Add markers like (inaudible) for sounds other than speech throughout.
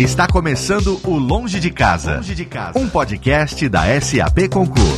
Está começando o Longe de Casa, Longe de Casa. um podcast da SAP Concur.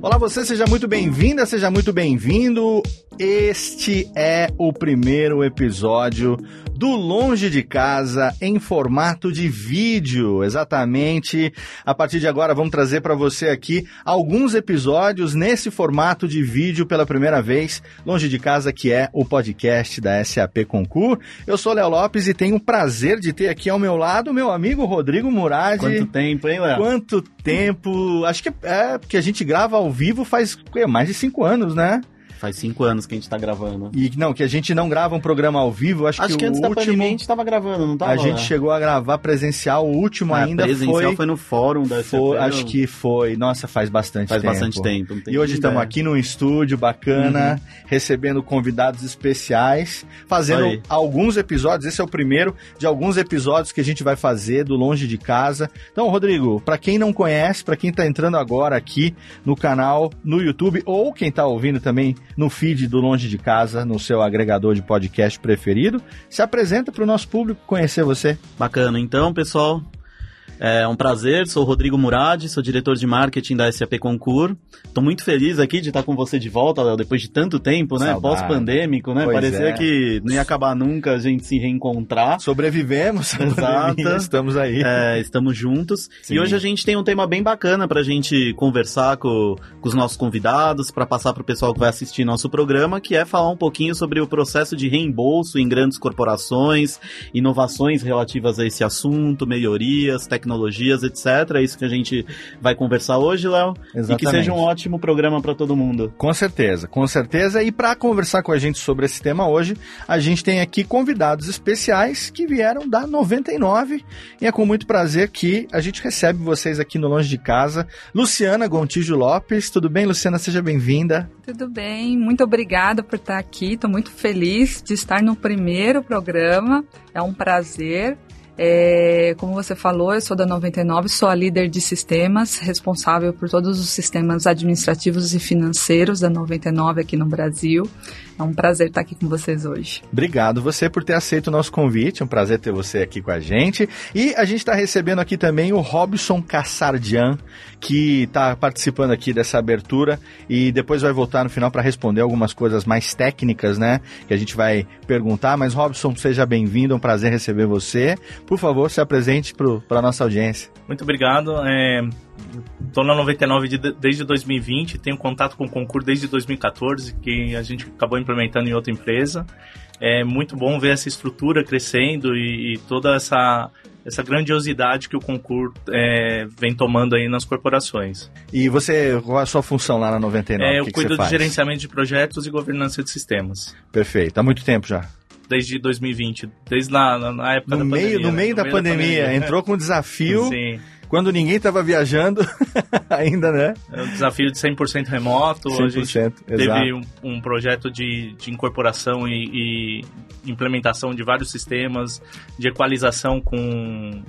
Olá, você seja muito bem-vinda, seja muito bem-vindo. Este é o primeiro episódio do Longe de Casa em formato de vídeo. Exatamente. A partir de agora, vamos trazer para você aqui alguns episódios nesse formato de vídeo pela primeira vez. Longe de Casa, que é o podcast da SAP Concur. Eu sou Léo Lopes e tenho o prazer de ter aqui ao meu lado meu amigo Rodrigo Murad. Quanto tempo, hein, Léo? Quanto tempo? Acho que é porque a gente grava ao vivo faz mais de cinco anos, né? Faz cinco anos que a gente tá gravando. E não, que a gente não grava um programa ao vivo. Acho, acho que, que antes o da último, pandemia a gente tava gravando, não tava? A gente chegou a gravar presencial, o último Ah, ainda presencial foi... foi no fórum da foi- acho que foi. Nossa, faz bastante faz tempo. bastante tempo. tem E hoje estamos aqui num estúdio bacana, Uhum. recebendo convidados especiais, fazendo Aí. alguns episódios. Esse é o primeiro de alguns episódios que a gente vai fazer do Longe de Casa. Então, Rodrigo, para quem não conhece, para quem está entrando agora aqui no canal, no YouTube, ou quem está ouvindo também no feed do Longe de Casa, no seu agregador de podcast preferido, se apresenta para o nosso público conhecer você. Bacana. Então, pessoal, é um prazer. Sou o Rodrigo Murad, sou diretor de marketing da SAP Concur. Tô muito feliz aqui de estar com você de volta, Léo, depois de tanto tempo, né? Pós-pandêmico, né? Pois Parecia é. que não ia acabar nunca a gente se reencontrar. Sobrevivemos, Exato. estamos aí. É, estamos juntos. Sim. E hoje a gente tem um tema bem bacana pra gente conversar com, com os nossos convidados, pra passar pro pessoal que vai assistir nosso programa, que é falar um pouquinho sobre o processo de reembolso em grandes corporações, inovações relativas a esse assunto, melhorias, tecnologias, etc. É isso que a gente vai conversar hoje, Léo. E que seja um ótimo programa pra todo mundo. Com certeza, com certeza. E para conversar com a gente sobre esse tema hoje, a gente tem aqui convidados especiais que vieram da 99 e é com muito prazer que a gente recebe vocês aqui no Longe de Casa. Luciana Gontijo Lopes, tudo bem, Luciana? Seja bem-vinda. Tudo bem, muito obrigada por estar aqui. Estou muito feliz de estar no primeiro programa. É um prazer. É, como você falou, eu sou da 99, sou a líder de sistemas, responsável por todos os sistemas administrativos e financeiros da 99 aqui no Brasil. É um prazer estar aqui com vocês hoje. Obrigado você por ter aceito o nosso convite. É um prazer ter você aqui com a gente. E a gente está recebendo aqui também o Robson Cassardian, que está participando aqui dessa abertura e depois vai voltar no final para responder algumas coisas mais técnicas, né? Que a gente vai perguntar. Mas, Robson, seja bem-vindo. É um prazer receber você. Por favor, se apresente para a nossa audiência. Muito obrigado. Estou na 99 de- desde 2020, tenho contato com o concurso desde 2014, que a gente acabou implementando em outra empresa. É muito bom ver essa estrutura crescendo e, e toda essa, essa grandiosidade que o concurso é, vem tomando aí nas corporações. E você, qual é a sua função lá na 99? É, eu que que cuido você de faz? gerenciamento de projetos e governança de sistemas. Perfeito. Há muito tempo já. Desde 2020, desde na, na- época No da meio, pandemia. no né? meio da pandemia. Entrou com um desafio (laughs) Sim, quando ninguém estava viajando (laughs) ainda, né? é um desafio de 100% remoto. A gente 100%. teve Exato. um, um projeto de, de incorporação e, e implementação de vários sistemas, de equalização com,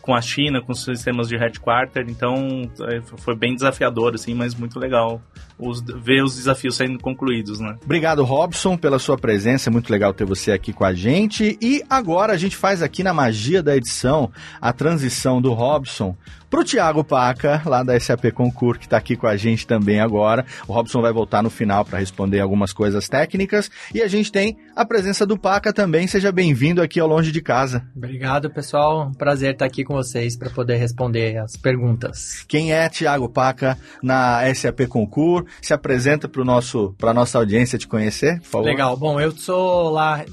com a China, com os sistemas de headquarter. Então, é, foi bem desafiador, assim, mas muito legal os- ver os desafios sendo concluídos, né? Obrigado, Robson, pela sua presença. É muito legal ter você aqui com a gente. E agora a gente faz aqui na magia da edição a transição do Robson pro Thiago Paca, lá da SAP Concur, que está aqui com a gente também agora. O Robson vai voltar no final para responder algumas coisas técnicas. E a gente tem a presença do Paca também. Seja bem-vindo aqui ao Longe de Casa. Obrigado, pessoal. Um prazer estar aqui com vocês para poder responder as perguntas. Quem é Thiago Paca na SAP Concur? Se apresenta para a nossa audiência te conhecer, por favor. Legal. Bom, eu sou lá,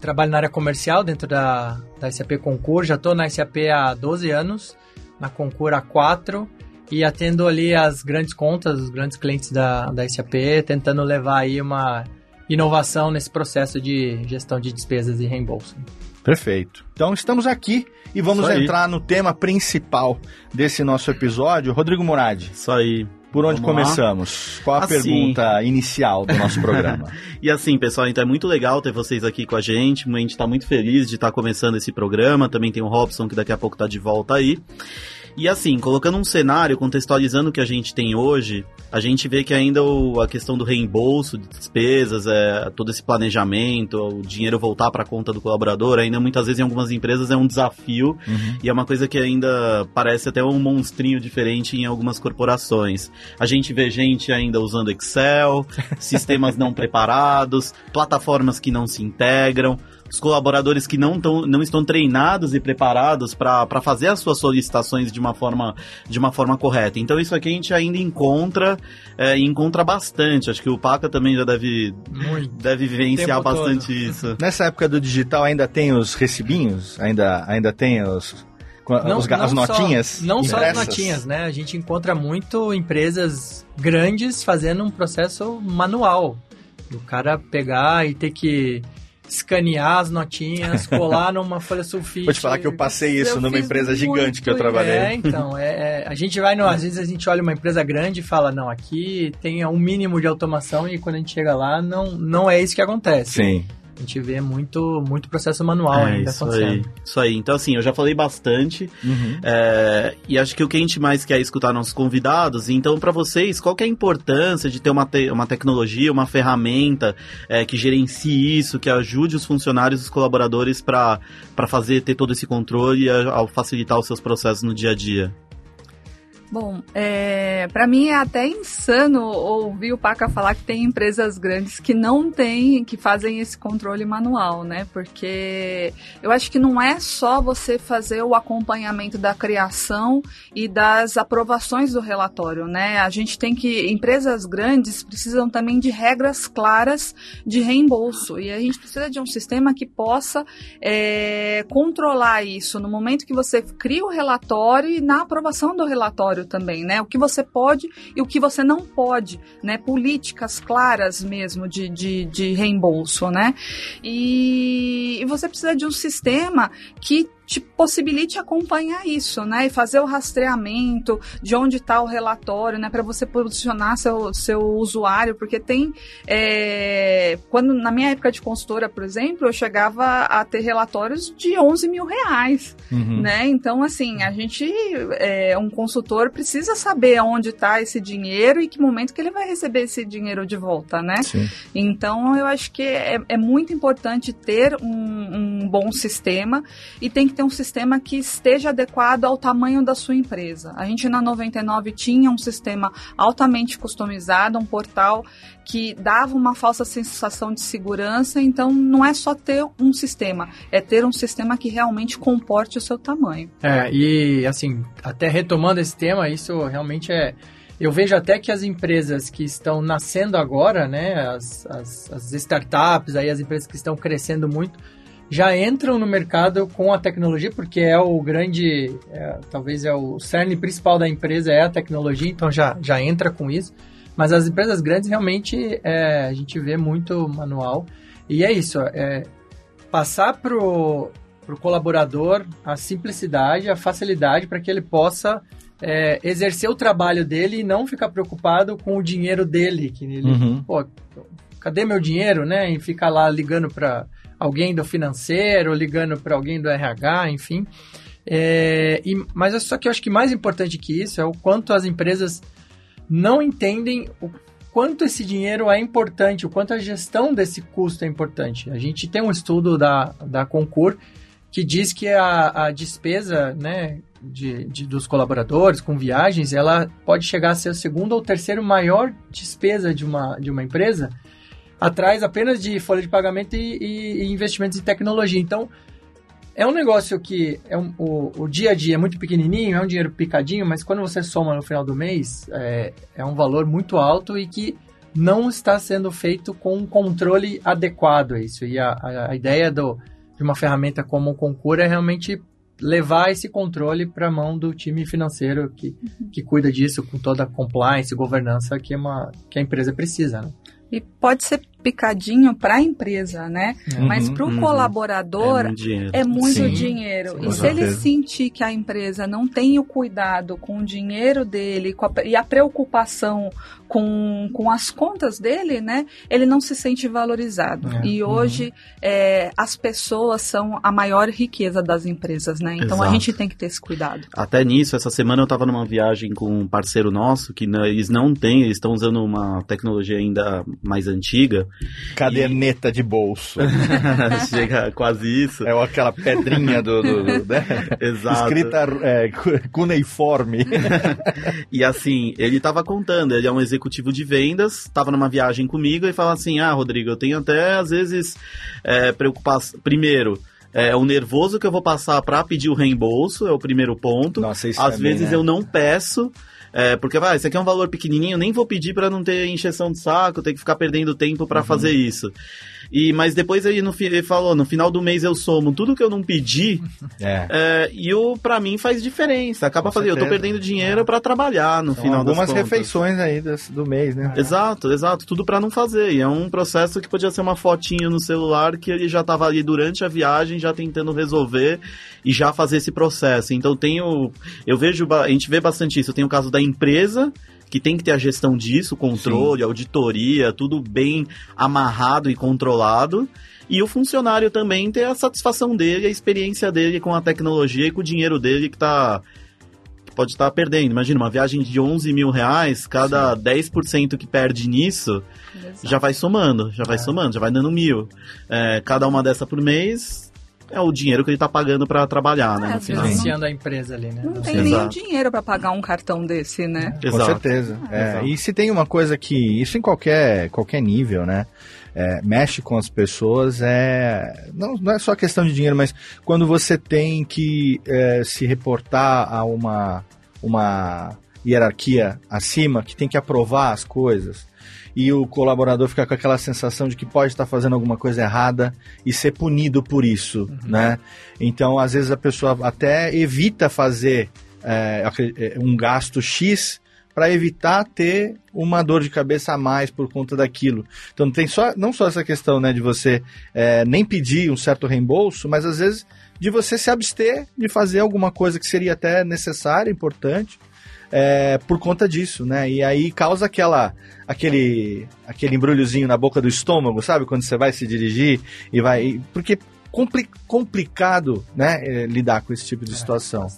trabalho na área comercial dentro da, da SAP Concur. Já estou na SAP há 12 anos, na Concur há 4 e atendo ali as grandes contas, os grandes clientes da, da SAP, tentando levar aí uma inovação nesse processo de gestão de despesas e reembolso. Perfeito. Então estamos aqui e vamos entrar no tema principal desse nosso episódio. Rodrigo Murad, Isso aí. Por onde Vamos lá. começamos? Qual a Assim. pergunta inicial do nosso programa? (laughs) E assim, pessoal, então é muito legal ter vocês aqui com a gente. A gente tá muito feliz de estar começando esse programa. Também tem o Robson, que daqui a pouco tá de volta aí. E assim, colocando um cenário, contextualizando o que a gente tem hoje, a gente vê que ainda o, a questão do reembolso de despesas, é, todo esse planejamento, o dinheiro voltar para a conta do colaborador, ainda muitas vezes em algumas empresas é um desafio uhum. e é uma coisa que ainda parece até um monstrinho diferente em algumas corporações. A gente vê gente ainda usando Excel, (laughs) sistemas não preparados, plataformas que não se integram os colaboradores que não, tão, não estão treinados e preparados para fazer as suas solicitações de uma forma, de uma forma correta. Então isso aqui a gente ainda encontra é, encontra bastante. Acho que o Paca também já deve, deve vivenciar bastante todo. isso. (laughs) Nessa época do digital ainda tem os recibinhos? Ainda, ainda tem os, não, os, as notinhas? Só, não impressas. só as notinhas, né? A gente encontra muito empresas grandes fazendo um processo manual. O cara pegar e ter que escanear as notinhas, (laughs) colar numa folha sulfite. Vou te falar que eu passei isso eu numa empresa muito, gigante que eu trabalhei. É, então, é, é, a gente vai, no, às vezes a gente olha uma empresa grande e fala, não, aqui tem um mínimo de automação e quando a gente chega lá, não, não é isso que acontece. Sim a gente vê muito, muito processo manual é, ainda isso acontecendo. Aí, isso aí. Então, assim, eu já falei bastante. Uhum. É, e acho que o que a gente mais quer é escutar nossos convidados. Então, para vocês, qual que é a importância de ter uma, te uma tecnologia, uma ferramenta é, que gerencie isso, que ajude os funcionários, os colaboradores para fazer, ter todo esse controle e ao facilitar os seus processos no dia a dia? Bom, é, para mim é até insano ouvir o Paca falar que tem empresas grandes que não têm, que fazem esse controle manual, né? Porque eu acho que não é só você fazer o acompanhamento da criação e das aprovações do relatório, né? A gente tem que, empresas grandes precisam também de regras claras de reembolso e a gente precisa de um sistema que possa é, controlar isso no momento que você cria o relatório e na aprovação do relatório também, né? O que você pode e o que você não pode, né? Políticas claras mesmo de, de, de reembolso, né? E, e você precisa de um sistema que te possibilite acompanhar isso, né? E fazer o rastreamento de onde está o relatório, né? Para você posicionar seu, seu usuário, porque tem. É, quando Na minha época de consultora, por exemplo, eu chegava a ter relatórios de 11 mil reais, uhum. né? Então, assim, a gente, é, um consultor precisa saber onde está esse dinheiro e que momento que ele vai receber esse dinheiro de volta, né? Sim. Então, eu acho que é, é muito importante ter um, um bom sistema e tem que ter um sistema que esteja adequado ao tamanho da sua empresa. A gente na 99 tinha um sistema altamente customizado, um portal que dava uma falsa sensação de segurança, então não é só ter um sistema, é ter um sistema que realmente comporte o seu tamanho. É, e assim, até retomando esse tema, isso realmente é eu vejo até que as empresas que estão nascendo agora, né, as, as, as, startups, aí as empresas que estão crescendo muito, já entram no mercado com a tecnologia, porque é o grande, é, talvez é o cerne principal da empresa é a tecnologia, então já, já entra com isso. Mas as empresas grandes realmente é, a gente vê muito manual. E é isso, é, passar para o colaborador a simplicidade, a facilidade para que ele possa é, exercer o trabalho dele e não ficar preocupado com o dinheiro dele. Que ele, uhum. pô, cadê meu dinheiro, né? E ficar lá ligando para alguém do financeiro, ligando para alguém do RH, enfim. É, e, mas só que eu acho que mais importante que isso é o quanto as empresas não entendem o quanto esse dinheiro é importante, o quanto a gestão desse custo é importante. A gente tem um estudo da, da Concur que diz que a, a despesa né, de, de, dos colaboradores com viagens, ela pode chegar a ser a segunda ou terceira maior despesa de uma, de uma empresa, atrás apenas de folha de pagamento e, e, e investimentos em tecnologia. Então, é um negócio que é um, o, o, dia a dia é muito pequenininho, é um dinheiro picadinho, mas quando você soma no final do mês, é, é um valor muito alto e que não está sendo feito com um controle adequado a isso. E a, a, a ideia do, de uma ferramenta como o Concur é realmente levar esse controle para a mão do time financeiro que, que cuida disso com toda a compliance governança que, uma, que a empresa precisa. Né? E pode ser picadinho para a empresa, né? Uhum, Mas para o uhum. colaborador É muito dinheiro. é muito Sim, dinheiro. e se ele sentir que a empresa não tem o cuidado com o dinheiro dele com a- e a preocupação com, com as contas dele, né? Ele não se sente valorizado. É, E hoje é, as pessoas são a maior riqueza das empresas, né? Então a Exato. gente tem que ter esse cuidado. Até nisso, essa semana eu tava numa viagem com um parceiro nosso que né, eles não têm, eles estão usando uma tecnologia ainda mais antiga. Caderneta de bolso. (laughs) Chega quase isso. É aquela pedrinha do. do- do- né? Exato. Escrita é, cu- cuneiforme. (laughs) E assim, ele tava contando, ele é um executivo de vendas, tava numa viagem comigo e fala assim: Ah, Rodrigo, eu tenho até às vezes é, preocupação. Primeiro, é o nervoso que eu vou passar pra pedir o reembolso, é o primeiro ponto. Nossa, isso Às também, vezes né? eu não peço. É, porque vai, isso aqui é um valor pequenininho, nem vou pedir pra não ter encheção de saco, ter que ficar perdendo tempo pra Uhum. fazer isso. E mas depois ele, no, ele falou, no final do mês eu somo tudo que eu não pedi, É. é, e o para mim faz diferença. Acaba Com fazendo, eu tô perdendo dinheiro pra trabalhar no São final das algumas contas. refeições aí do mês, né? Exato, exato, tudo pra não fazer. E é um processo que podia ser uma fotinho no celular que ele já tava ali durante a viagem, já tentando resolver e já fazer esse processo. Então tenho, eu vejo, a gente vê bastante isso. Tem o caso da empresa que tem que ter a gestão disso, controle, auditoria, tudo bem amarrado e controlado. E o funcionário também ter a satisfação dele, a experiência dele com a tecnologia e com o dinheiro dele que tá que pode estar perdendo. Imagina, uma viagem de 11 mil reais, cada 10% que perde nisso, já vai somando, já vai somando, já vai dando mil. É, cada uma dessa por mês é o dinheiro que ele tá pagando para trabalhar, né? É, Financiando a empresa ali, né? Não Não tem nem dinheiro para pagar um cartão desse, né? Com Exato. certeza. É, Exato. e se tem uma coisa que. Isso em qualquer, qualquer nível, né? É, mexe com as pessoas é. Não, não é só questão de dinheiro, mas quando você tem que é, se reportar a uma, uma hierarquia acima que tem que aprovar as coisas. E o colaborador fica com aquela sensação de que pode estar fazendo alguma coisa errada e ser punido por isso, né? Então, às vezes a pessoa até evita fazer é, é, um gasto X para evitar ter uma dor de cabeça a mais por conta daquilo. Então tem só, não só essa questão né, de você é, nem pedir um certo reembolso, mas às vezes de você se abster de fazer alguma coisa que seria até necessária, importante, é, por conta disso, né? E aí causa aquela, aquele, aquele embrulhozinho na boca do estômago, sabe? Quando você vai se dirigir e vai, porque compli- complicado, né? é, lidar com esse tipo de situação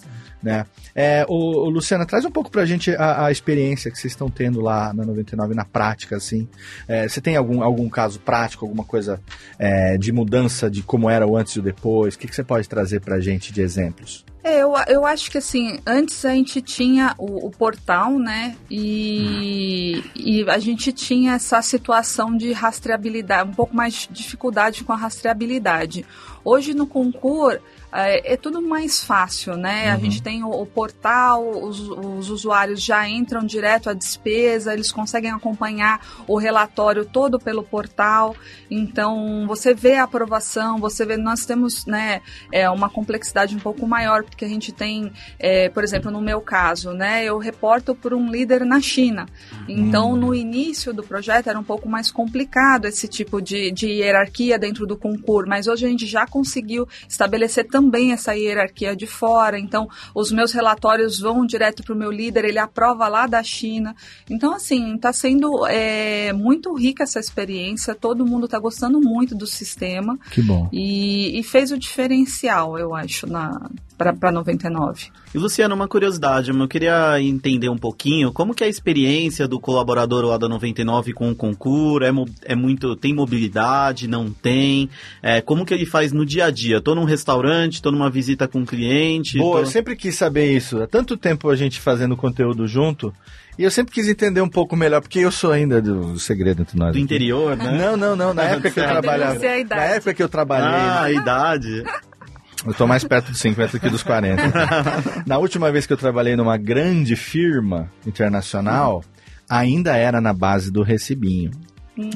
né? É, o, o Luciana, traz um pouco pra gente a, a experiência que vocês estão tendo lá na 99 na prática, assim. É, você tem algum, algum caso prático, alguma coisa é, de mudança de como era o antes e o depois? O que, que você pode trazer pra gente de exemplos? É, eu, eu acho que assim, antes a gente tinha o, o portal, né? E, e a gente tinha essa situação de rastreabilidade, um pouco mais de dificuldade com a rastreabilidade. Hoje no concurso é, é tudo mais fácil, né? A gente tem o, o portal, os, os usuários já entram direto à despesa, eles conseguem acompanhar o relatório todo pelo portal. Então você vê a aprovação, você vê, nós temos né, é, uma complexidade um pouco maior, porque a gente tem, é, por exemplo, no meu caso, né, eu reporto por um líder na China. Então, no início do projeto era um pouco mais complicado esse tipo de, de hierarquia dentro do concurso, mas hoje a gente já conseguiu estabelecer também essa hierarquia de fora. Então, os meus relatórios vão direto para o meu líder, ele aprova lá da China. Então, assim, está sendo é, muito rica essa experiência, todo mundo está gostando muito do sistema Que bom. e, e fez o diferencial, eu acho, para 99. E Luciano, uma curiosidade, eu queria entender um pouquinho como que é a experiência do colaborador lá da 99 com o concurso, é, é muito, tem mobilidade, não tem, é, como que ele faz no dia a dia? Tô num restaurante, tô numa visita com um cliente, Boa, tô- eu sempre quis saber isso. Há tanto tempo a gente fazendo conteúdo junto, e eu sempre quis entender um pouco melhor, porque eu sou ainda do, do segredo entre nós. do interior, né? Não, não, não. Na (laughs) época que eu trabalhava. Na época que eu trabalhei. Ah, a idade. Eu tô mais perto dos 50 do que dos 40. (laughs) na última vez que eu trabalhei numa grande firma internacional, ainda era na base do recibinho.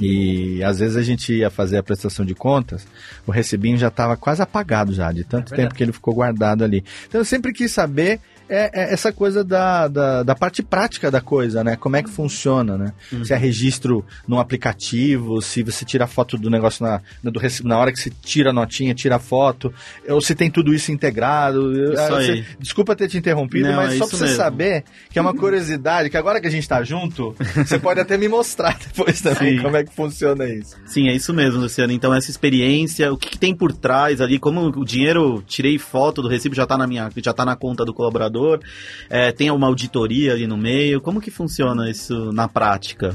E às vezes a gente ia fazer a prestação de contas, o recibinho já estava quase apagado já, de tanto É tempo que ele ficou guardado ali. Então eu sempre quis saber é, é essa coisa da, da, da, parte prática da coisa, né? Como é que funciona, né? Uhum. Se é registro num aplicativo, se você tira foto do negócio na, do na hora que você tira a notinha, tira a foto, ou se tem tudo isso integrado. Isso ah, você, desculpa ter te interrompido, Não, mas é só pra você mesmo. saber que é uma curiosidade, que agora que a gente tá junto, você pode até me mostrar (laughs) depois também Sim. como é que funciona isso. Sim, é isso mesmo, Luciano. Então, essa experiência, o que, que tem por trás ali, como o dinheiro, tirei foto do recibo, já tá na minha, já tá na conta do colaborador, é, tem uma auditoria ali no meio, como que funciona isso na prática?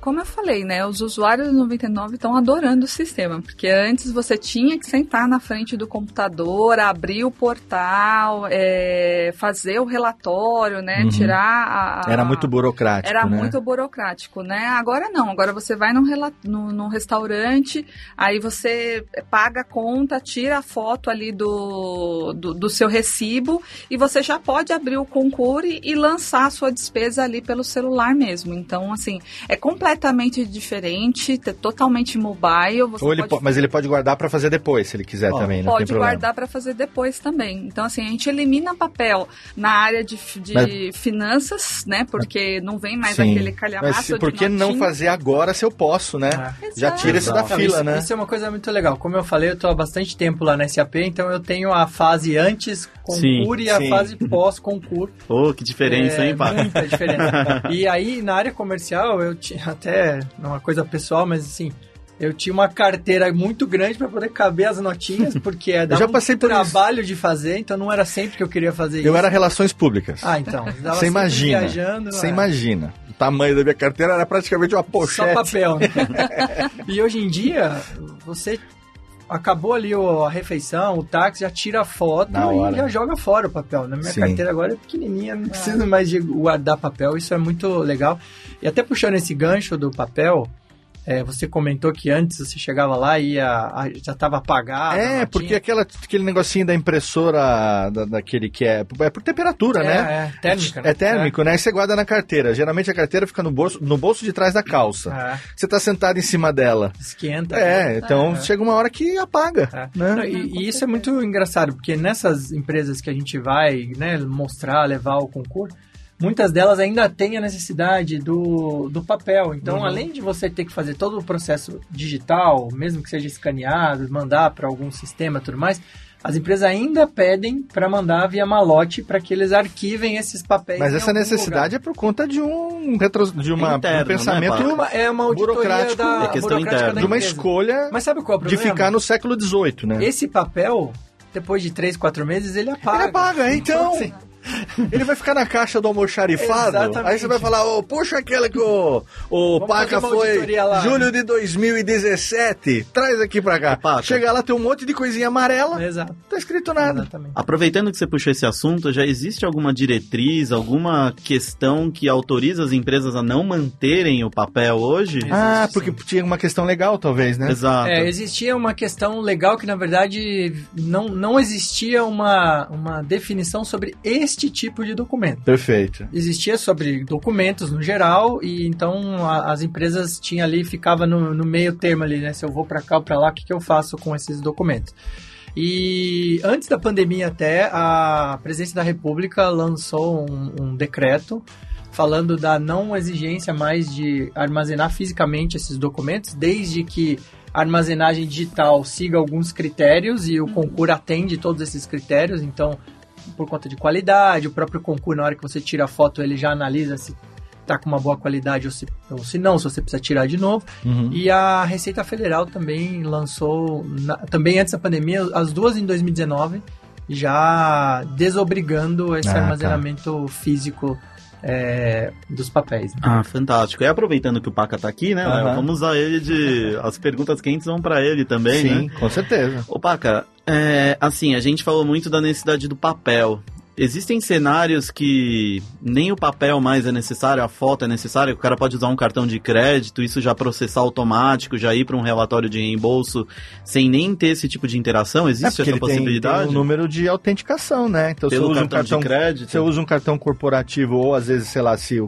Como eu falei, né, os usuários do 99 estão adorando o sistema, porque antes você tinha que sentar na frente do computador, abrir o portal, é, fazer o relatório, né, uhum. tirar a, a, Era muito burocrático, Era né? muito burocrático, né? Agora não, agora você vai num, num restaurante, aí você paga a conta, tira a foto ali do, do, do seu recibo e você já pode abrir o concurso e, e lançar a sua despesa ali pelo celular mesmo. Então, assim, é completamente diferente, totalmente mobile. Ou ele pode... Mas ele pode guardar para fazer depois, se ele quiser oh, também, não Pode guardar para fazer depois também. Então, assim, a gente elimina papel na área de, de mas... finanças, né? Porque não vem mais Sim. aquele calhamaço mas por que não fazer agora se eu posso, né? É. Já tira isso da fila, isso, né? Isso é uma coisa muito legal. Como eu falei, eu tô há bastante tempo lá na SAP, então eu tenho a fase antes concurso e a sim. fase pós-concurso. (laughs) Oh, que diferença, é, hein, Pá? Muita diferença. (laughs) e aí, na área comercial, eu tinha até uma coisa pessoal, mas assim, eu tinha uma carteira muito grande para poder caber as notinhas, (laughs) porque é já passei um por trabalho isso. de fazer, então não era sempre que eu queria fazer eu isso. Eu era relações públicas. Ah, então. Você imagina. Viajando, você é. imagina. O tamanho da minha carteira era praticamente uma pochete. Só papel, né? (laughs) e hoje em dia, você acabou ali a refeição, o táxi, já tira a foto e já joga fora o papel. Na minha Sim. carteira agora é pequenininha, não precisa ah. mais de guardar papel, isso é muito legal. E até puxando esse gancho do papel, é, você comentou que antes você chegava lá e ia, já estava apagado. É, porque aquela, aquele negocinho da impressora, da, daquele que é, é por temperatura, é, né? É, térmica. Né? É térmico, é. né? E você guarda na carteira. Geralmente a carteira fica no bolso, no bolso de trás da calça. É. Você está sentado em cima dela. Esquenta. É, né? então é. chega uma hora que apaga. É. Né? Não, e, e, isso é muito engraçado, porque nessas empresas que a gente vai né, mostrar, levar o concurso, muitas delas ainda têm a necessidade do, do papel. Então, uhum. além de você ter que fazer todo o processo digital, mesmo que seja escaneado, mandar para algum sistema e tudo mais, as empresas ainda pedem para mandar via malote para que eles arquivem esses papéis. Mas essa necessidade lugar. é por conta de um retro, de uma, Interno, um pensamento né, é uma burocrático, da, é questão interna. de uma escolha Mas sabe qual é o de ficar no século XVIII, né? Esse papel depois de 3, 4 meses, ele apaga. Ele apaga, então. então ele vai ficar na caixa do almoxarifado. Exatamente. Aí você vai falar, oh, puxa aquela que o, o Paca foi julho de 2017. Traz aqui pra cá. Paca. Chega lá, tem um monte de coisinha amarela. Exato. Não tá escrito nada. Exatamente. Aproveitando que você puxou esse assunto, já existe alguma diretriz, alguma questão que autoriza as empresas a não manterem o papel hoje? Existe, ah, porque sim. tinha uma questão legal, talvez, né? Exato. É, existia uma questão legal que, na verdade, não, não existia uma, uma definição sobre este este tipo de documento. Perfeito. Existia sobre documentos no geral e então a, as empresas tinham ali, ficava no, no, meio termo ali, né? Se eu vou para cá ou para lá, o que, que eu faço com esses documentos? E antes da pandemia até, a Presidência da República lançou um, um decreto falando da não exigência mais de armazenar fisicamente esses documentos, desde que a armazenagem digital siga alguns critérios e o concurso atende todos esses critérios, então por conta de qualidade, o próprio concurso, na hora que você tira a foto, ele já analisa se tá com uma boa qualidade ou se, ou se não, se você precisa tirar de novo. Uhum. E a Receita Federal também lançou, na, também antes da pandemia, as duas em 2019, já desobrigando esse ah, tá. armazenamento tá. físico é, dos papéis. Né? Ah, fantástico. E aproveitando que o Paca tá aqui, né? Uhum. Vamos usar ele de. As perguntas quentes vão para ele também, Sim, né? com certeza. Ô, Paca, é, assim, a gente falou muito da necessidade do papel. Existem cenários que nem o papel mais é necessário, a foto é necessária, o cara pode usar um cartão de crédito, isso já processar automático, já ir para um relatório de reembolso sem nem ter esse tipo de interação? Existe é essa possibilidade? Tem, tem um número de autenticação, né? Então Pelo você usa cartão um cartão de crédito. Você usa um cartão corporativo ou às vezes, sei lá, se o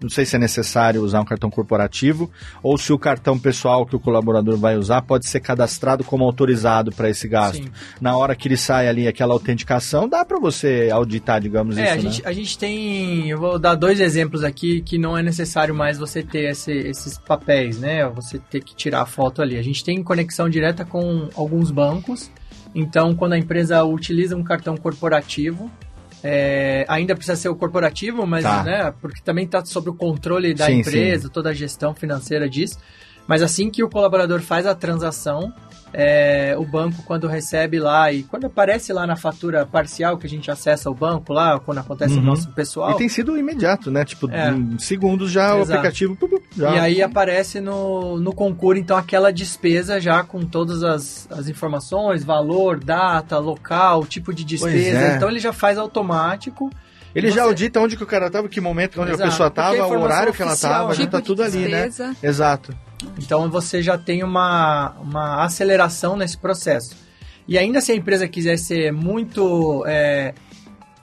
não sei se é necessário usar um cartão corporativo ou se o cartão pessoal que o colaborador vai usar pode ser cadastrado como autorizado para esse gasto. Sim. Na hora que ele sai ali aquela autenticação, dá para você auditar, digamos É, isso, a né? gente, a gente tem. Eu vou dar dois exemplos aqui que não é necessário mais você ter esse- esses papéis, né? Você ter que tirar a foto ali. A gente tem conexão direta com alguns bancos. Então, quando a empresa utiliza um cartão corporativo, é, ainda precisa ser o corporativo, mas Tá. né, porque também está sob o controle da Sim, empresa, toda a gestão financeira disso. Mas assim que o colaborador faz a transação, é, o banco quando recebe lá e quando aparece lá na fatura parcial que a gente acessa o banco lá, quando acontece Uhum. o nosso pessoal, E tem sido imediato, né? Tipo, É. em segundos já o Exato. aplicativo. pu, pu, já. E aí aparece no, no concurso, então, aquela despesa já com todas as, as informações, valor, data, local, tipo de despesa. é. Então ele já faz automático. Ele e já você- audita onde que o cara tava, que momento, onde Exato, a pessoa porque a tava, o horário que ela oficial, tava, já tipo tá tudo ali, né? Exato. Então você já tem uma, uma aceleração nesse processo. E ainda se a empresa quiser ser muito é,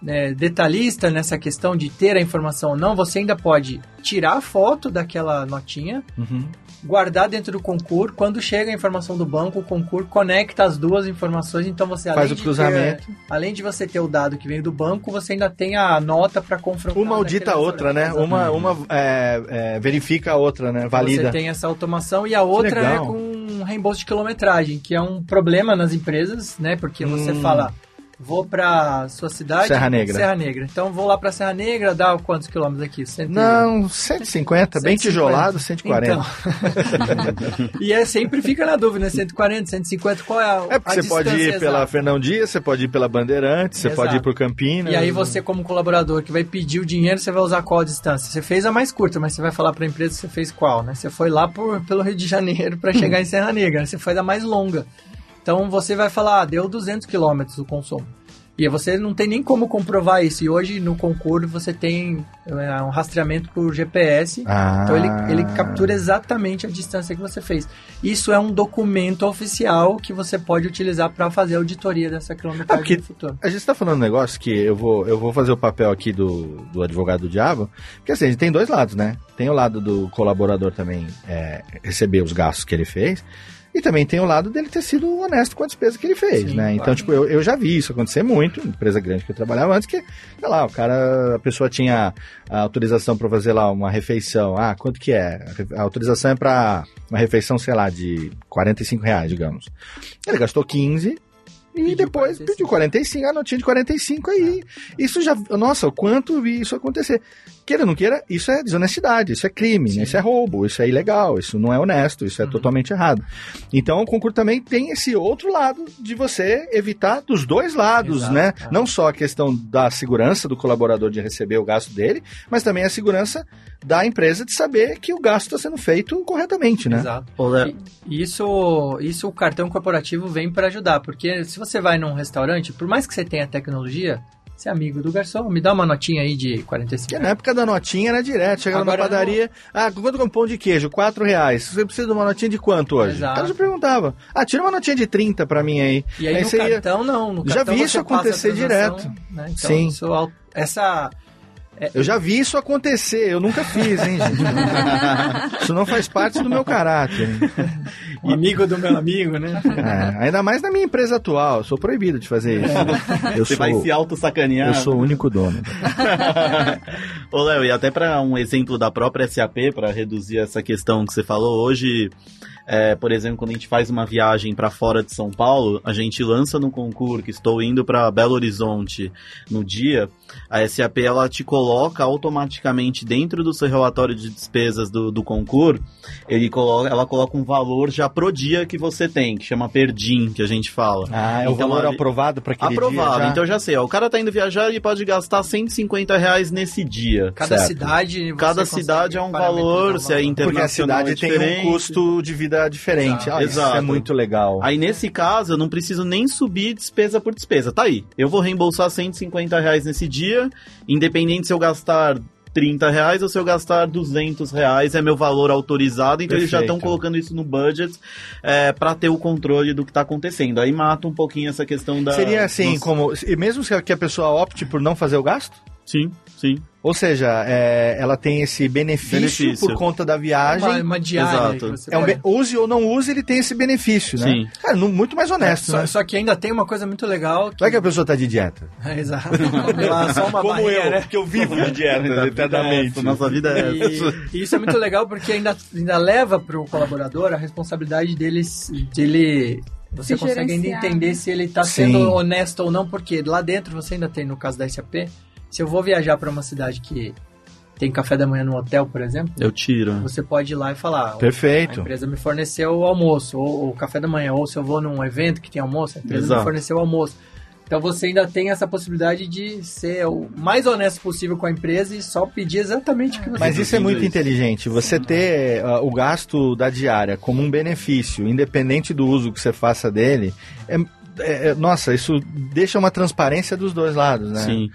é, detalhista nessa questão de ter a informação ou não, você ainda pode tirar a foto daquela notinha, Uhum. Guardar dentro do concurso. Quando chega a informação do banco, o concurso conecta as duas informações. Então você além Faz o de cruzamento. ter- além de você ter o dado que veio do banco, você ainda tem a nota para confrontar. Uma audita a outra, né? informação. Uma, uma é, é, verifica a outra, né? Valida. Você tem essa automação e a outra é com reembolso de quilometragem, que é um problema nas empresas, né? Porque você Hum. fala, vou pra sua cidade, Serra Negra. Serra Negra. Então vou lá pra Serra Negra, dá quantos quilômetros aqui? Cento e- Não, 150, bem 150. tijolado, 140. Então. (laughs) e é sempre fica na dúvida, né? 140, 150, qual é a É porque a você pode ir distância pela exata? Fernão Dias, você pode ir pela Bandeirantes, você Exato. pode ir por Campinas. E aí você, como colaborador que vai pedir o dinheiro, você vai usar qual distância? Você fez a mais curta, mas você vai falar para a empresa que você fez qual, né? Você foi lá por, pelo Rio de Janeiro para (clears throat) chegar em Serra Negra, né? você faz a mais longa. Então você vai falar, ah, deu 200 quilômetros o consumo. E você não tem nem como comprovar isso. E hoje no concurso você tem é, um rastreamento por GPS. Ah. Então ele, ele captura exatamente a distância que você fez. Isso é um documento oficial que você pode utilizar para fazer a auditoria dessa quilometragem Ah, no futuro. A gente tá falando um negócio que eu vou, eu vou fazer o papel aqui do, do advogado do diabo, porque assim, a gente tem dois lados, né? Tem o lado do colaborador também é, receber os gastos que ele fez, e também tem o lado dele ter sido honesto com a despesa que ele fez, Sim, né? claro. Então, tipo, eu, eu já vi isso acontecer muito, em empresa grande que eu trabalhava antes, que, sei lá, o cara, a pessoa tinha a autorização para fazer lá uma refeição. Ah, quanto que é? A autorização é para uma refeição, sei lá, de 45 reais, digamos. Ele gastou 15 e Pediu depois 45. pediu 45, a notinha de 45 aí. Isso já, nossa, o quanto vi isso acontecer. Queira ou não queira, isso é desonestidade, isso é crime, isso é roubo, isso é ilegal, isso não é honesto, isso é Uhum. totalmente errado. Então o concurso também tem esse outro lado de você evitar dos dois lados, Exato, né? é. Não só a questão da segurança do colaborador de receber o gasto dele, mas também a segurança da empresa de saber que o gasto está sendo feito corretamente, né? Exato. E Isso, isso o cartão corporativo vem para ajudar, porque se você vai num restaurante, por mais que você tenha tecnologia, você é amigo do garçom, me dá uma notinha aí de 45 Porque na época da notinha era direto, chegava na padaria, ah, quanto que é um pão de queijo? Quatro reais. Você precisa de uma notinha de quanto hoje? Exato. O cara já perguntava, ah, tira uma notinha de 30 pra mim aí. E aí, no você ia- cartão não, no Já cartão vi você isso acontecer direto. né? Então, Sim. isso al- Eu já vi isso acontecer, eu nunca fiz, hein, gente? (laughs) isso não faz parte do meu caráter. o (laughs) amigo do meu amigo, né? É, ainda mais na minha empresa atual, eu sou proibido de fazer isso. Eu você sou, vai se auto-sacanear. eu sou o único dono. (laughs) Ô, Léo, e até para um exemplo da própria SAP, para reduzir essa questão que você falou, hoje, é, por exemplo, quando a gente faz uma viagem para fora de São Paulo, a gente lança no concurso que estou indo para Belo Horizonte no dia, a SAP ela te coloca automaticamente dentro do seu relatório de despesas do, do concurso, ele coloca, ela coloca um valor já pro dia que você tem, que chama perdim, que a gente fala. Ah, é o Então, valor ali- aprovado para aquele Aprovado, dia já? então já sei, ó, o cara tá indo viajar e pode gastar 150 reais nesse dia. Cada Certo. cidade. você Cada cidade é um valor, o se é valor. Porque a internacional cidade é tem um custo de vida diferente. Ah, isso é muito legal. Aí nesse caso eu não preciso nem subir despesa por despesa. Tá aí, eu vou reembolsar 150 reais nesse dia, independente se eu gastar 30 reais ou se eu gastar 200 reais, é meu valor autorizado, então eles já Perfeito. estão colocando isso no budget é, para ter o controle do que tá acontecendo. Aí mata um pouquinho essa questão da... Seria assim, Nossa, como. E mesmo que a pessoa opte por não fazer o gasto? Sim. Sim. Ou seja, é, ela tem esse benefício, Benefício. por conta da viagem. Uma, uma diária. É um pode- use ou não use, ele tem esse benefício, né? Sim. Cara, nu- muito mais honesto, só, né? só que ainda tem uma coisa muito legal. Que... Não é que a pessoa tá de dieta. É, Exato. Lá, só uma barreira, né? porque eu vivo de dieta (laughs) eternamente. Nossa vida é essa. E, e isso é muito legal porque ainda, ainda leva para o colaborador a responsabilidade dele, dele você Se consegue ainda entender né? se ele está sendo honesto ou não, porque lá dentro você ainda tem, no caso da SAP, se eu vou viajar para uma cidade que tem café da manhã no hotel, por exemplo, Eu tiro. você pode ir lá e falar, "Ó, Perfeito. a empresa me forneceu o almoço, ou o café da manhã, ou se eu vou num evento que tem almoço, a empresa Exato. me forneceu o almoço. Então você ainda tem essa possibilidade de ser o mais honesto possível com a empresa e só pedir exatamente o que você Mas isso é muito Isso. inteligente. Você ter ah, o gasto da diária como um benefício, independente do uso que você faça dele, é, é- é- nossa, isso deixa uma transparência dos dois lados, né? Sim.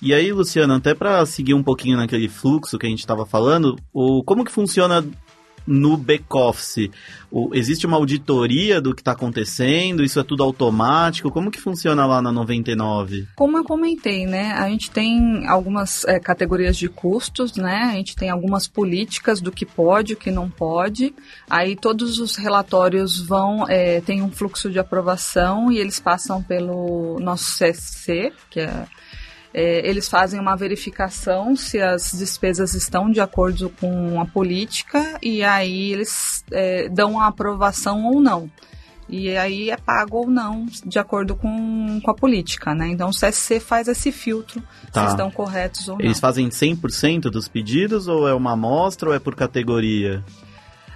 E aí, Luciano, até para seguir um pouquinho naquele fluxo que a gente estava falando, o, como que funciona no back-office? Existe uma auditoria do que está acontecendo? Isso é tudo automático? Como que funciona lá na 99? Como eu comentei, né? A gente tem algumas é, categorias de custos, né? A gente tem algumas políticas do que pode, o que não pode. Aí todos os relatórios vão, é, tem um fluxo de aprovação e eles passam pelo nosso CSC, que é é, eles fazem uma verificação se as despesas estão de acordo com a política e aí eles é, dão a aprovação ou não. E aí é pago ou não, de acordo com, com a política, né? Então o CSC faz esse filtro Tá. se estão corretos ou não. Eles fazem 100% dos pedidos ou é uma amostra ou é por categoria?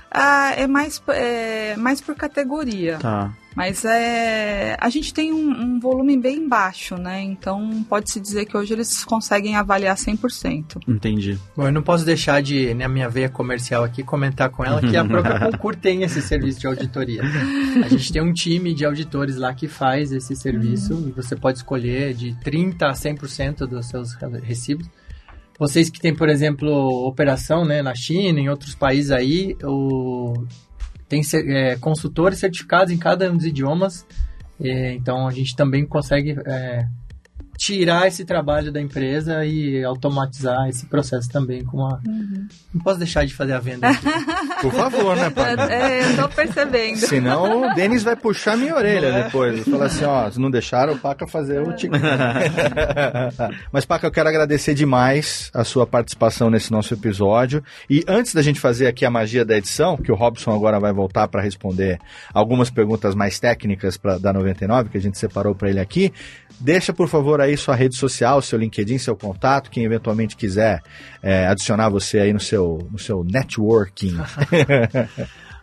Ah, é mais, é mais por categoria. Tá. Mas é, a gente tem um, um volume bem baixo, né? Então pode-se dizer que hoje eles conseguem avaliar 100%. Entendi. Bom, eu não posso deixar de, na minha veia comercial aqui, comentar com ela que a própria (laughs) Concur tem esse serviço de auditoria. A gente tem um time de auditores lá que faz esse serviço e você pode escolher de 30% a 100% dos seus recibos. Vocês que têm, por exemplo, operação né, na China, em outros países aí, o... tem é, consultores certificados em cada um dos idiomas. É, então a gente também consegue é, tirar esse trabalho da empresa e automatizar esse processo também com a... Não posso deixar de fazer a venda aqui. (laughs) Por favor, né, Paco? É, eu tô percebendo. Senão o Denis vai puxar minha orelha depois. Vai falar assim, ó, se não deixaram o Paca fazer o tic. (laughs) Mas, Paca, eu quero agradecer demais a sua participação nesse nosso episódio. E antes da gente fazer aqui a magia da edição, que o Robson agora vai voltar para responder algumas perguntas mais técnicas pra, da 99, que a gente separou para ele aqui, deixa, por favor, aí sua rede social, seu LinkedIn, seu contato, quem eventualmente quiser é, adicionar você aí no seu, no seu networking. (laughs)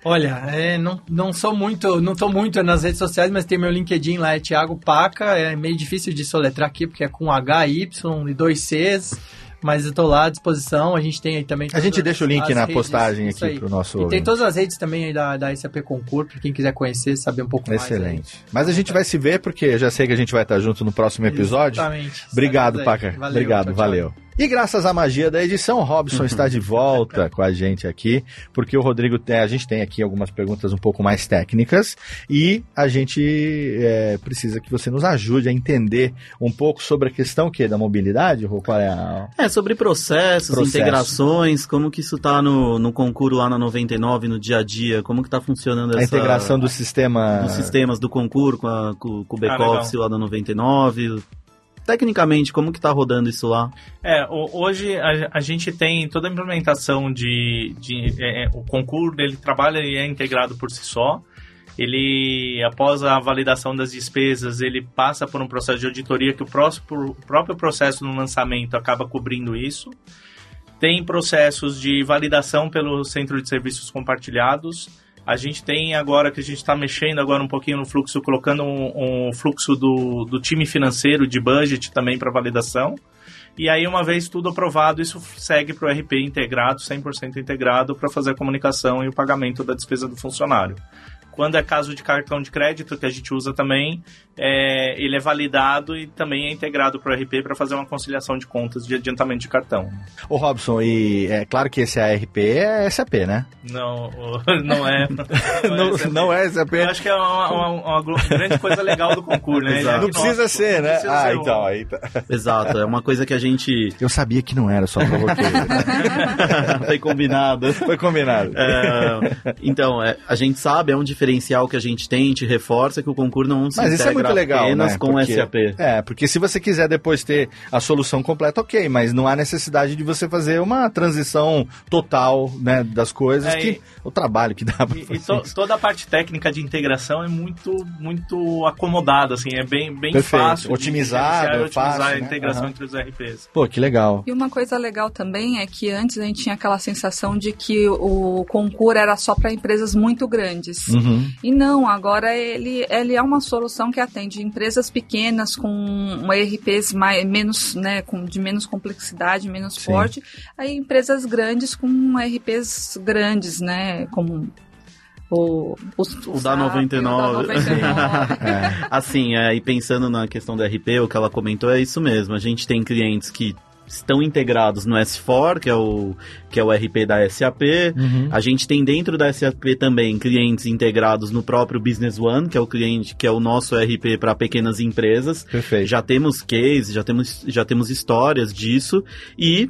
Olha, é, não, não sou muito, não tô muito nas redes sociais, mas tem meu LinkedIn lá, é Thiago Paca, é meio difícil de soletrar aqui, porque é com H, Y e dois Cs, mas eu tô lá à disposição, a gente tem aí também... A gente deixa o link na redes, postagem aqui aí. pro nosso E tem todas as redes também aí da, da SAP Concur, pra quem quiser conhecer, saber um pouco mais. Excelente. Mas a gente vai se ver porque eu já sei que a gente vai estar junto no próximo episódio. Exatamente. Obrigado. Paca. Valeu, Obrigado, tchau, tchau. E graças à magia da edição, Robson está de volta (laughs) com a gente aqui, porque o Rodrigo tem, a gente tem aqui algumas perguntas um pouco mais técnicas e a gente é, precisa que você nos ajude a entender um pouco sobre a questão que da mobilidade, Rô, qual é a... É, sobre processos, Processo. integrações, como que isso tá no, no concurso lá na 99, no dia a dia, como que tá funcionando a essa... integração do sistema... dos sistemas do concurso com, a- com, com o Ah, back-office lá da 99. Tecnicamente, como que tá rodando isso lá? É, hoje a, a gente tem toda a implementação de, de é, é, o concurso ele trabalha e é integrado por si só. Ele, após a validação das despesas, ele passa por um processo de auditoria que o, próximo, o próprio processo no lançamento acaba cobrindo isso. Tem processos de validação pelo Centro de Serviços Compartilhados. A gente tem agora que a gente está mexendo agora um pouquinho no fluxo, colocando um, um fluxo do, do time financeiro de budget também para validação. E aí, uma vez tudo aprovado, isso segue para o RP integrado, 100% integrado, para fazer a comunicação e o pagamento da despesa do funcionário. Quando é caso de cartão de crédito, que a gente usa também, é, ele é validado e também é integrado para o RP para fazer uma conciliação de contas de adiantamento de cartão. Ô Robson, e é claro que esse ARP é SAP, né? (laughs) (laughs) Não, não é. Não, não é SAP. Eu acho que é uma, uma, uma grande coisa legal do concurso, né? Exato. Não precisa Nossa, ser, né? precisa ah, ser então, um- aí tá. (laughs) Exato, é uma coisa que a gente Eu sabia que não era, só provoquei. foi combinado. Foi combinado. É, então, é, a gente sabe, é um diferencial que a gente tem, gente reforça que o concurso não se Mas isso é muito legal, apenas né? com Porque- SAP. É, porque se você quiser depois ter a solução completa, ok, mas não há necessidade de você fazer uma transição total, né, das coisas, É, que e- o trabalho que dá pra E, fazer. e to- toda a parte técnica de integração é muito, muito acomodada, assim, é bem, bem Perfeito. fácil. e é otimizar fácil, a né? integração Aham. entre os RPs. Pô, que legal. E uma coisa legal também é que antes a gente tinha aquela sensação de que o concurso era só para empresas muito grandes. Uhum. E não, agora ele, ele é uma solução que atende empresas pequenas com ERPs mais, menos, né, com, de menos complexidade, menos Sim. forte, aí empresas grandes com ERPs grandes, né, como o, o, O da SAP, 99. O da 99. (laughs) É. Assim, é, e pensando na questão do RP, o que ela comentou é isso mesmo. A gente tem clientes que estão integrados no S4, que é o, que é o RP da SAP. Uhum. A gente tem dentro da SAP também clientes integrados no próprio Business One, que é o cliente que é o nosso RP para pequenas empresas. Perfeito. Já temos cases, já temos, já temos histórias disso e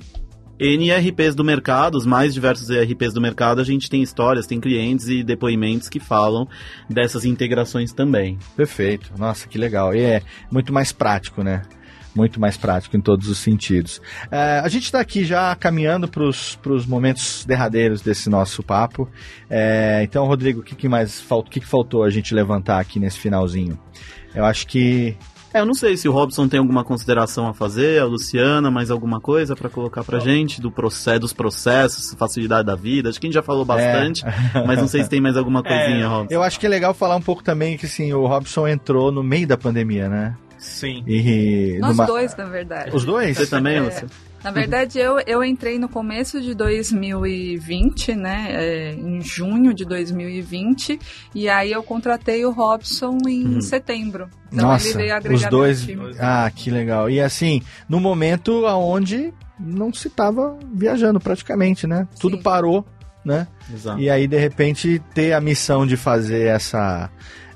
NRPs do mercado, os mais diversos ERPs do mercado, a gente tem histórias, tem clientes e depoimentos que falam dessas integrações também. Perfeito. Nossa, que legal. E é muito mais prático, né? Muito mais prático em todos os sentidos. É, a gente está aqui já caminhando para os momentos derradeiros desse nosso papo. É, então, Rodrigo, o que, que mais faltou? O que, que faltou a gente levantar aqui nesse finalzinho? Eu acho que É, eu não sei se o Robson tem alguma consideração a fazer, a Luciana, mais alguma coisa para colocar pra gente do processo, dos processos, facilidade da vida. Acho que a gente já falou bastante, mas não sei se tem mais alguma (laughs) coisinha, É, Robson. eu acho que é legal falar um pouco também que assim, o Robson entrou no meio da pandemia, né? Sim. E Nós numa- dois, na verdade. Os dois? Você também, É. Luciana? Na verdade, eu, eu entrei no começo de 2020, né? é, em junho de 2020. E aí eu contratei o Robson em Uhum. setembro. Então Nossa, ele veio agregar os dois. time. Ah, que legal. E assim, no momento onde não se tava viajando praticamente, né? Tudo Sim. parou, né? Exato. E aí, de repente, ter a missão de fazer essa.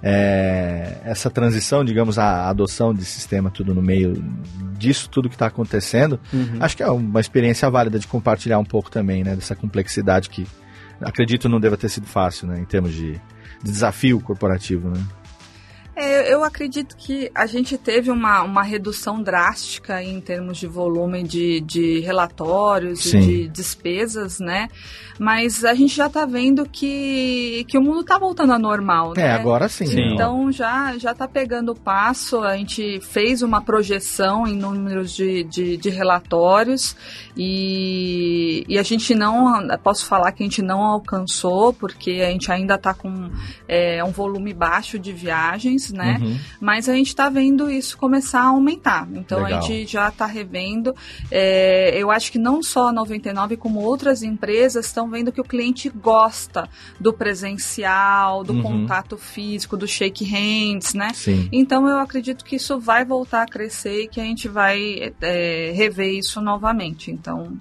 é, essa transição, digamos, a adoção de sistema, tudo no meio disso, tudo que está acontecendo, Uhum. acho que é uma experiência válida de compartilhar um pouco também, né, dessa complexidade que acredito não deva ter sido fácil, né, em termos de, de desafio corporativo, né. É, eu acredito que a gente teve uma, uma redução drástica em termos de volume de, de relatórios Sim. e de despesas, né? Mas a gente já está vendo que, que o mundo está voltando ao normal, É, né? agora sim. Sim. Então já já está pegando o passo. A gente fez uma projeção em números de, de, de relatórios e, e a gente não posso falar que a gente não alcançou porque a gente ainda está com é, um volume baixo de viagens, né? Uhum. Mas a gente está vendo isso começar a aumentar. Então Legal. a gente já está revendo. É, eu acho que não só a 99, como outras empresas estão vendo que o cliente gosta do presencial, do Uhum. contato físico, do shake hands, né? Sim. Então eu acredito que isso vai voltar a crescer e que a gente vai é, rever isso novamente. Então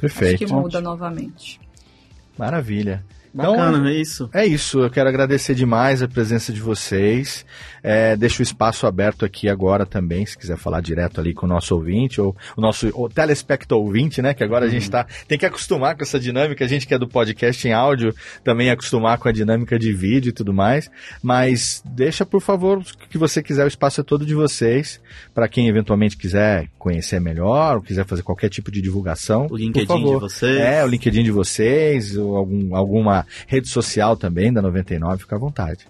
Perfeito. acho que muda novamente. Maravilha. Então, Bacana, é isso. É isso, eu quero agradecer demais a presença de vocês. É, deixo o espaço aberto aqui agora também, se quiser falar direto ali com o nosso ouvinte, ou o nosso o telespecto ouvinte, né? Que agora a gente tá, tem que acostumar com essa dinâmica, a gente que é do podcast em áudio, também acostumar com a dinâmica de vídeo e tudo mais. Mas deixa, por favor, o que você quiser, o espaço é todo de vocês, para quem eventualmente quiser conhecer melhor, ou quiser fazer qualquer tipo de divulgação. O LinkedIn de vocês. É, o LinkedIn de vocês, ou algum, alguma rede social também da 99, fica à vontade.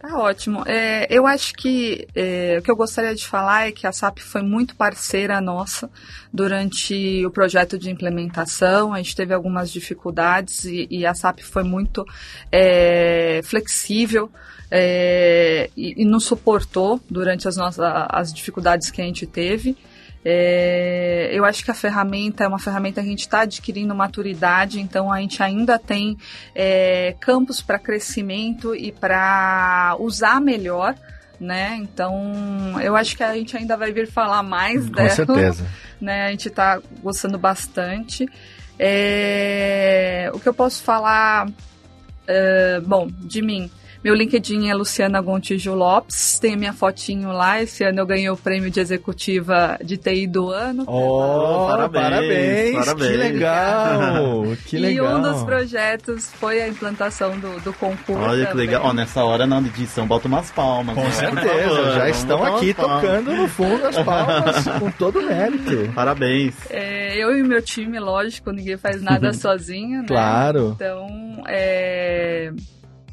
Tá ótimo. É, eu acho que é, o que eu gostaria de falar é que a SAP foi muito parceira nossa durante o projeto de implementação. A gente teve algumas dificuldades e, e a SAP foi muito é, flexível é, e, e nos suportou durante as nossas as dificuldades que a gente teve. É, eu acho que a ferramenta é uma ferramenta que a gente está adquirindo maturidade, então a gente ainda tem é, campos para crescimento e para usar melhor. Né? Então, eu acho que a gente ainda vai vir falar mais Com dela. certeza. (laughs) Né? A gente está gostando bastante. É, o que eu posso falar, é, bom, de mim. Meu LinkedIn é Luciana Gontijo Lopes, tem a minha fotinho lá. Esse ano eu ganhei o prêmio de executiva de TI do ano. Oh, Parabéns, parabéns, parabéns. Que legal! (laughs) Que e legal. um dos projetos foi a implantação do, do concurso. Olha que legal. Ó, nessa hora na edição, bota umas palmas. Com né? certeza, já estão aqui tocando no fundo as palmas (laughs) com todo o mérito. Parabéns. É, eu e o meu time, lógico, ninguém faz nada (laughs) sozinho, né? Claro. Então, é,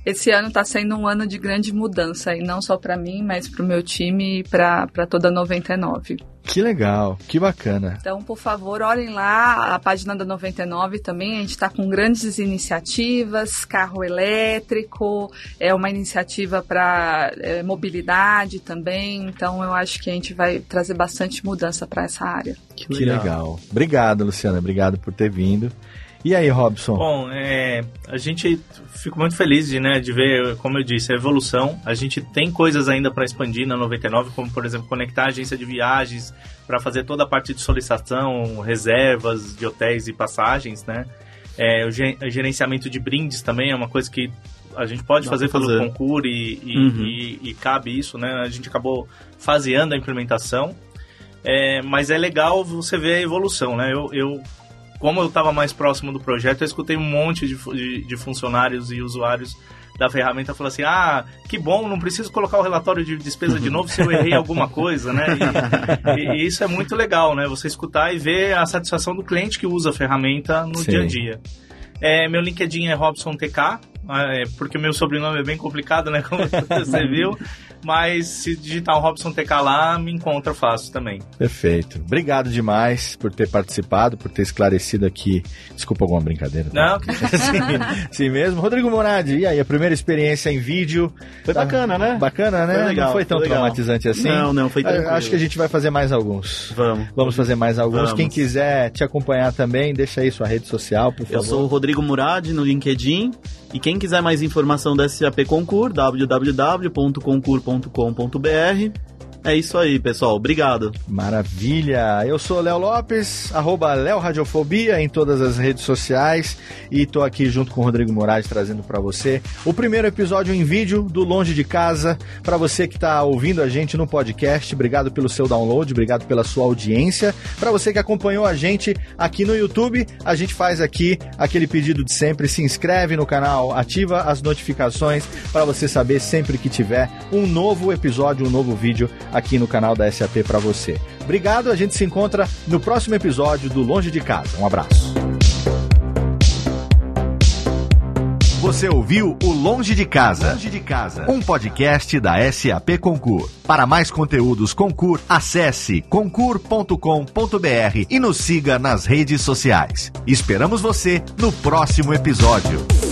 esse ano está sendo um ano de grande mudança, e não só para mim, mas para o meu time e para toda a 99. Que legal, que bacana. Então, por favor, olhem lá a página da 99 também. A gente está com grandes iniciativas, carro elétrico, é uma iniciativa para mobilidade também. Então, eu acho que a gente vai trazer bastante mudança para essa área. Que legal. Obrigado, Luciana. Obrigado por ter vindo. E aí, Robson? Bom, é, a gente fica muito feliz de, né, de ver, como eu disse, a evolução. A gente tem coisas ainda para expandir na 99, como, por exemplo, conectar a agência de viagens para fazer toda a parte de solicitação, reservas de hotéis e passagens, né? É, o gerenciamento de brindes também é uma coisa que a gente pode Dá fazer pra pelo fazer. concurso e, e, Uhum. e- e cabe isso, né? A gente acabou faseando a implementação. É, mas é legal você ver a evolução, né? Eu, eu como eu estava mais próximo do projeto, eu escutei um monte de, de, de funcionários e usuários da ferramenta falando assim: ah, que bom, não preciso colocar o relatório de despesa de novo se eu errei alguma coisa, né? E, e- e isso é muito legal, né? Você escutar e ver a satisfação do cliente que usa a ferramenta no Sim. dia a dia. É, meu LinkedIn é Robson TK, é, porque meu sobrenome é bem complicado, né? (laughs) Como você viu. Mas se digitar o Robson TK lá, me encontra fácil também. Perfeito. Obrigado demais por ter participado, por ter esclarecido aqui. Desculpa alguma brincadeira. tá? Não, que (laughs) sim, sim mesmo. Rodrigo Moradi, e aí, a primeira experiência em vídeo? Foi Tá bacana, né? Bacana, né? Foi legal, Não foi tão foi traumatizante assim? Não, não, foi tranquilo. Acho que a gente vai fazer mais alguns. Vamos. Vamos fazer mais alguns. Vamos. Quem quiser te acompanhar também, deixa aí sua rede social, por favor. Eu sou o Rodrigo Murad no LinkedIn. E quem quiser mais informação da SAP Concur, www.concur.com.br. É isso aí, pessoal. Obrigado. Maravilha! Eu sou Léo Lopes, arroba Léo Radiofobia em todas as redes sociais e tô aqui junto com o Rodrigo Moraes trazendo para você o primeiro episódio em vídeo do Longe de Casa. Para você que tá ouvindo a gente no podcast, obrigado pelo seu download, obrigado pela sua audiência. Para você que acompanhou a gente aqui no YouTube, a gente faz aqui aquele pedido de sempre, se inscreve no canal, ativa as notificações para você saber sempre que tiver um novo episódio, um novo vídeo aqui no canal da SAP para você. Obrigado, a gente se encontra no próximo episódio do Longe de Casa. Um abraço. Você ouviu o Longe de Casa. Longe de Casa. Um podcast da SAP Concur. Para mais conteúdos Concur, acesse concur.com.br e nos siga nas redes sociais. Esperamos você no próximo episódio.